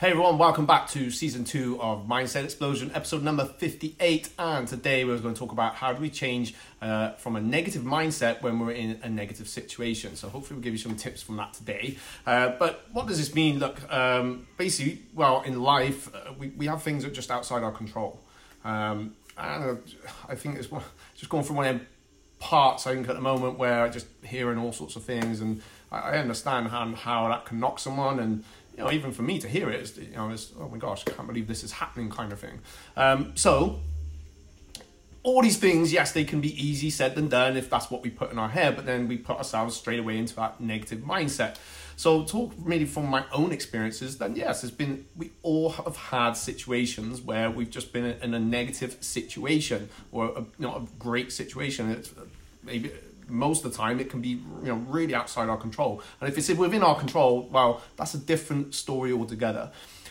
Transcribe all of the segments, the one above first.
Hey everyone, welcome back to season two of Mindset Explosion, episode number 58. And today we're going to talk about how do we change uh, from a negative mindset when we're in a negative situation. So hopefully we'll give you some tips from that today. Uh, but what does this mean? Look, um, basically, well, in life, uh, we, we have things that are just outside our control. Um, and I think it's just going through one of parts, I think, at the moment where I just hearing all sorts of things and I, I understand how, how that can knock someone and you know, even for me to hear it, it's, you know, it's, oh my gosh, I can't believe this is happening kind of thing. Um, so, all these things, yes, they can be easy said than done if that's what we put in our head, but then we put ourselves straight away into that negative mindset. So, talk really from my own experiences, then yes, there's been, we all have had situations where we've just been in a negative situation or a, not a great situation. It's maybe most of the time it can be you know really outside our control. And if it's within our control well that's a different story altogether.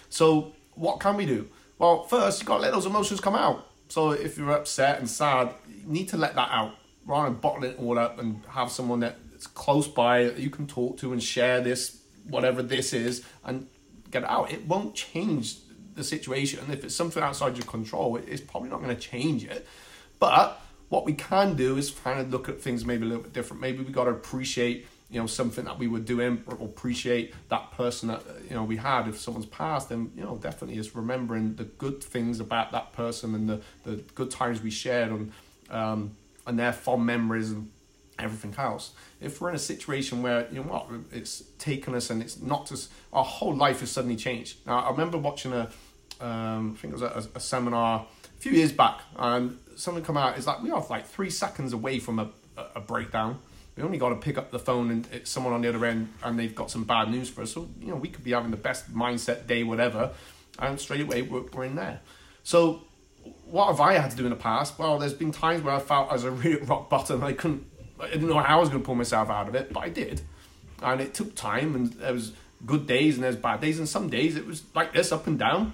So what can we do? Well first you've got to let those emotions come out. So if you're upset and sad you need to let that out. Rather than bottle it all up and have someone that's close by that you can talk to and share this whatever this is and get it out. It won't change the situation. And if it's something outside your control it's probably not going to change it. But what we can do is kind of look at things maybe a little bit different. Maybe we got to appreciate you know something that we were doing or appreciate that person that you know we had. If someone's passed then you know definitely is remembering the good things about that person and the, the good times we shared and um, and their fond memories and everything else. If we're in a situation where you know what it's taken us and it's not just our whole life has suddenly changed. Now i remember watching a um, I think it was a, a seminar few years back and something come out is like we are like three seconds away from a, a breakdown. We only got to pick up the phone and it's someone on the other end and they've got some bad news for us. So, you know, we could be having the best mindset day, whatever, and straight away we're, we're in there. So, what have I had to do in the past? Well, there's been times where I felt as a real rock bottom. I couldn't, I didn't know how I was going to pull myself out of it, but I did. And it took time and there was good days and there's bad days. And some days it was like this, up and down.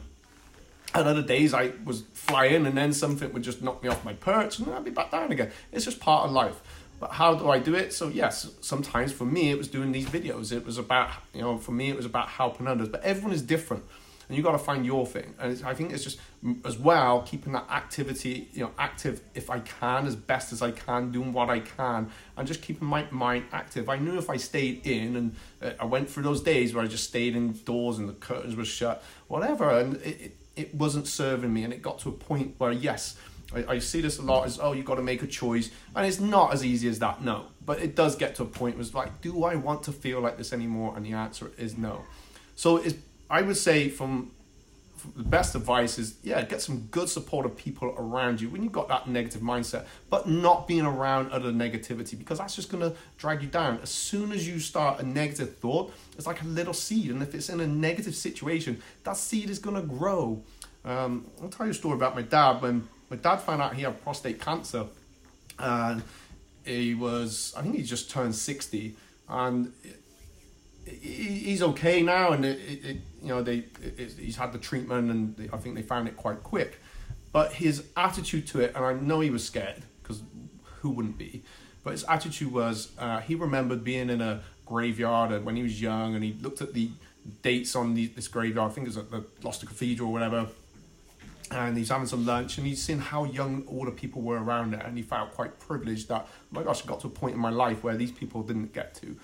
And other days I was flying and then something would just knock me off my perch and then I'd be back down again. It's just part of life. But how do I do it? So yes, sometimes for me it was doing these videos. It was about, you know, for me it was about helping others. But everyone is different. And you got to find your thing. And I think it's just as well keeping that activity, you know, active if I can, as best as I can, doing what I can, and just keeping my mind active. I knew if I stayed in and uh, I went through those days where I just stayed indoors and the curtains were shut, whatever, and it, it it wasn't serving me and it got to a point where yes I, I see this a lot as oh you've got to make a choice and it's not as easy as that no. But it does get to a point where it's like do I want to feel like this anymore? And the answer is no. So it's I would say from the best advice is yeah get some good supportive people around you when you've got that negative mindset but not being around other negativity because that's just going to drag you down. As soon as you start a negative thought it's like a little seed and if it's in a negative situation that seed is going to grow. Um, i'll tell you a story about my dad. When my dad found out he had prostate cancer and he was i think he just turned 60 and he's okay now, and it, it, you know they he's had the treatment, and they, I think they found it quite quick. But his attitude to it, and I know he was scared because who wouldn't be? But his attitude was uh, he remembered being in a graveyard when he was young, and he looked at the dates on the, this graveyard. I think it was at the Gloucester Cathedral or whatever. And he's having some lunch, and he's seen how young all the people were around it, and he felt quite privileged that, oh my gosh, I got to a point in my life where these people didn't get to.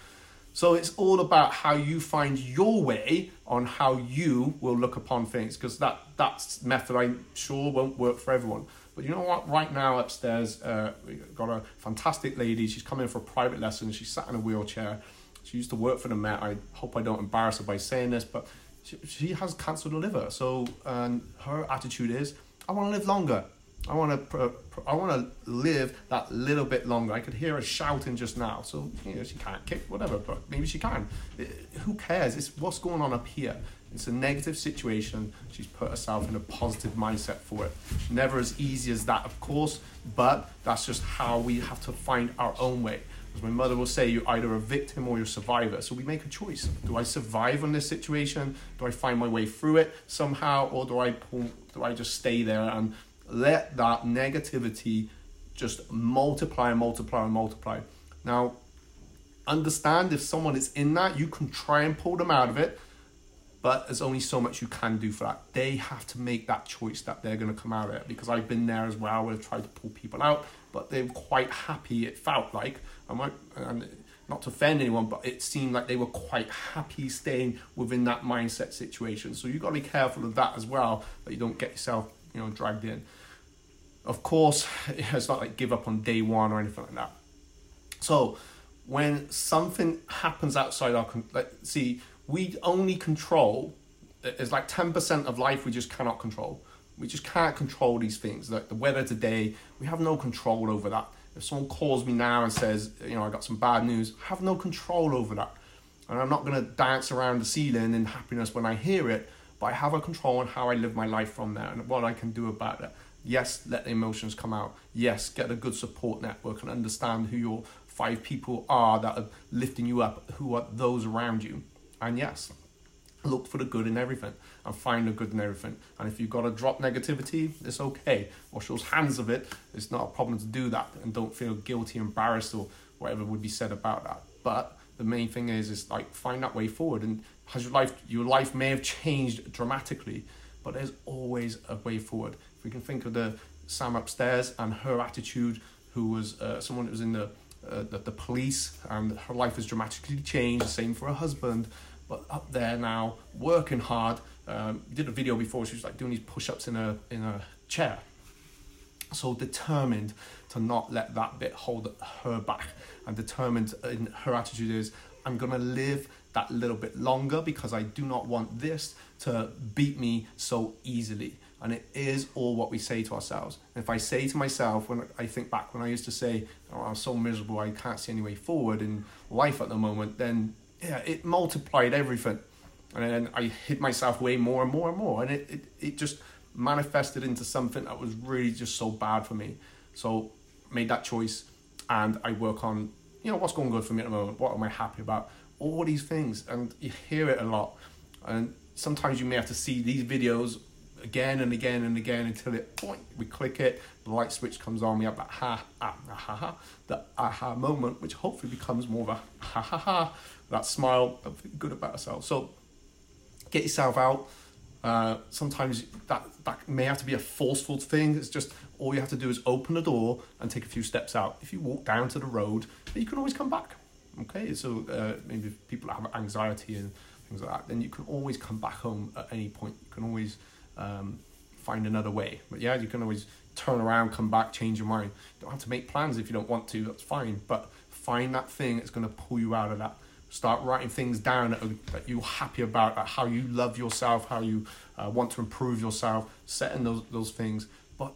So it's all about how you find your way on how you will look upon things because that that's method I'm sure won't work for everyone. But you know what? Right now upstairs, uh, we've got a fantastic lady. She's coming for a private lesson. She's sat in a wheelchair. She used to work for the Met. I hope I don't embarrass her by saying this, but she, she has cancer of the liver. So and her attitude is, I want to live longer. I want to I want to live that little bit longer. I could hear her shouting just now. So you know she can't kick whatever, but maybe she can. Who cares? It's what's going on up here. It's a negative situation. She's put herself in a positive mindset for it. Never as easy as that, of course, but that's just how we have to find our own way. As my mother will say, you're either a victim or you're a survivor. So we make a choice. Do I survive in this situation? Do I find my way through it somehow, or do I pull, do I just stay there and let that negativity just multiply and multiply and multiply. Now, understand if someone is in that, you can try and pull them out of it, but there's only so much you can do for that. They have to make that choice that they're going to come out of it because I've been there as well. We've tried to pull people out, but they're quite happy. It felt like I might, and not to offend anyone, but it seemed like they were quite happy staying within that mindset situation. So you've got to be careful of that as well, that you don't get yourself, you know, dragged in. Of course, it's not like give up on day one or anything like that. So when something happens outside our, like, see we only control it's like 10% of life we just cannot control we just can't control these things like the weather today we have no control over that if someone calls me now and says you know i got some bad news I have no control over that and i'm not going to dance around the ceiling in happiness when i hear it but i have a control on how i live my life from there and what i can do about it yes let the emotions come out yes get a good support network and understand who your five people are that are lifting you up who are those around you and yes, look for the good in everything and find the good in everything. And if you've got to drop negativity, it's okay. Wash those hands of it. It's not a problem to do that. And don't feel guilty, embarrassed, or whatever would be said about that. But the main thing is, is like find that way forward. And has your life, your life may have changed dramatically, but there's always a way forward. If we can think of the Sam upstairs and her attitude, who was uh, someone who was in the uh, the, the police, and her life has dramatically changed. Same for her husband, but up there now, working hard. Um, did a video before. She was like doing these push-ups in a in a chair. So determined to not let that bit hold her back, and determined in her attitude is, I'm gonna live that little bit longer because I do not want this to beat me so easily and it is all what we say to ourselves. And if I say to myself, when I think back when I used to say, oh, I'm so miserable, I can't see any way forward in life at the moment, then yeah, it multiplied everything. And then I hit myself way more and more and more. And it, it, it just manifested into something that was really just so bad for me. So made that choice and I work on, you know, what's going good for me at the moment? What am I happy about? All these things. And you hear it a lot. And sometimes you may have to see these videos again and again and again until it point we click it the light switch comes on we have that ha ah, ha ha the aha moment which hopefully becomes more of a ha ha ha that smile of good about ourselves so get yourself out uh, sometimes that that may have to be a forceful thing it's just all you have to do is open the door and take a few steps out if you walk down to the road you can always come back okay so uh, maybe people have anxiety and things like that then you can always come back home at any point you can always um, find another way. But yeah, you can always turn around, come back, change your mind. You don't have to make plans if you don't want to, that's fine. But find that thing that's going to pull you out of that. Start writing things down that, that you're happy about, how you love yourself, how you uh, want to improve yourself, setting those, those things. But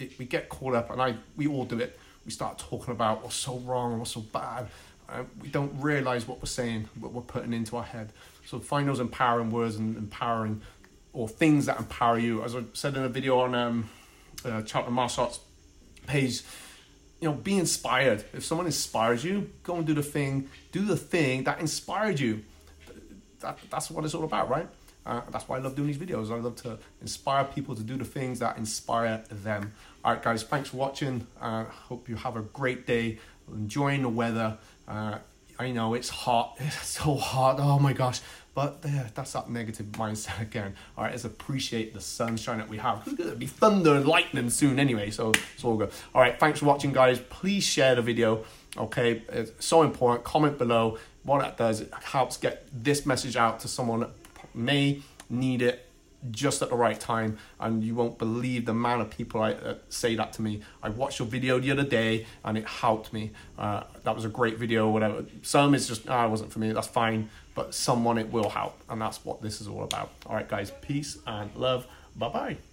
it, we get caught up, and I we all do it. We start talking about what's so wrong, what's so bad. Uh, we don't realize what we're saying, what we're putting into our head. So find those empowering words and empowering or things that empower you. As I said in a video on um, uh, Charlton Marshall's page, you know, be inspired. If someone inspires you, go and do the thing. Do the thing that inspired you. That, that's what it's all about, right? Uh, that's why I love doing these videos. I love to inspire people to do the things that inspire them. All right, guys, thanks for watching. Uh, hope you have a great day. Enjoying the weather. Uh, I know it's hot. It's so hot. Oh my gosh. But that's that negative mindset again. All right, let's appreciate the sunshine that we have. It's going to be thunder and lightning soon anyway, so it's all good. All right, thanks for watching, guys. Please share the video. Okay, it's so important. Comment below. What that does, it helps get this message out to someone that may need it just at the right time and you won't believe the amount of people I, uh, say that to me. I watched your video the other day and it helped me. Uh, that was a great video whatever. Some is just ah, wasn't for me that's fine but someone it will help and that's what this is all about. All right guys peace and love. Bye bye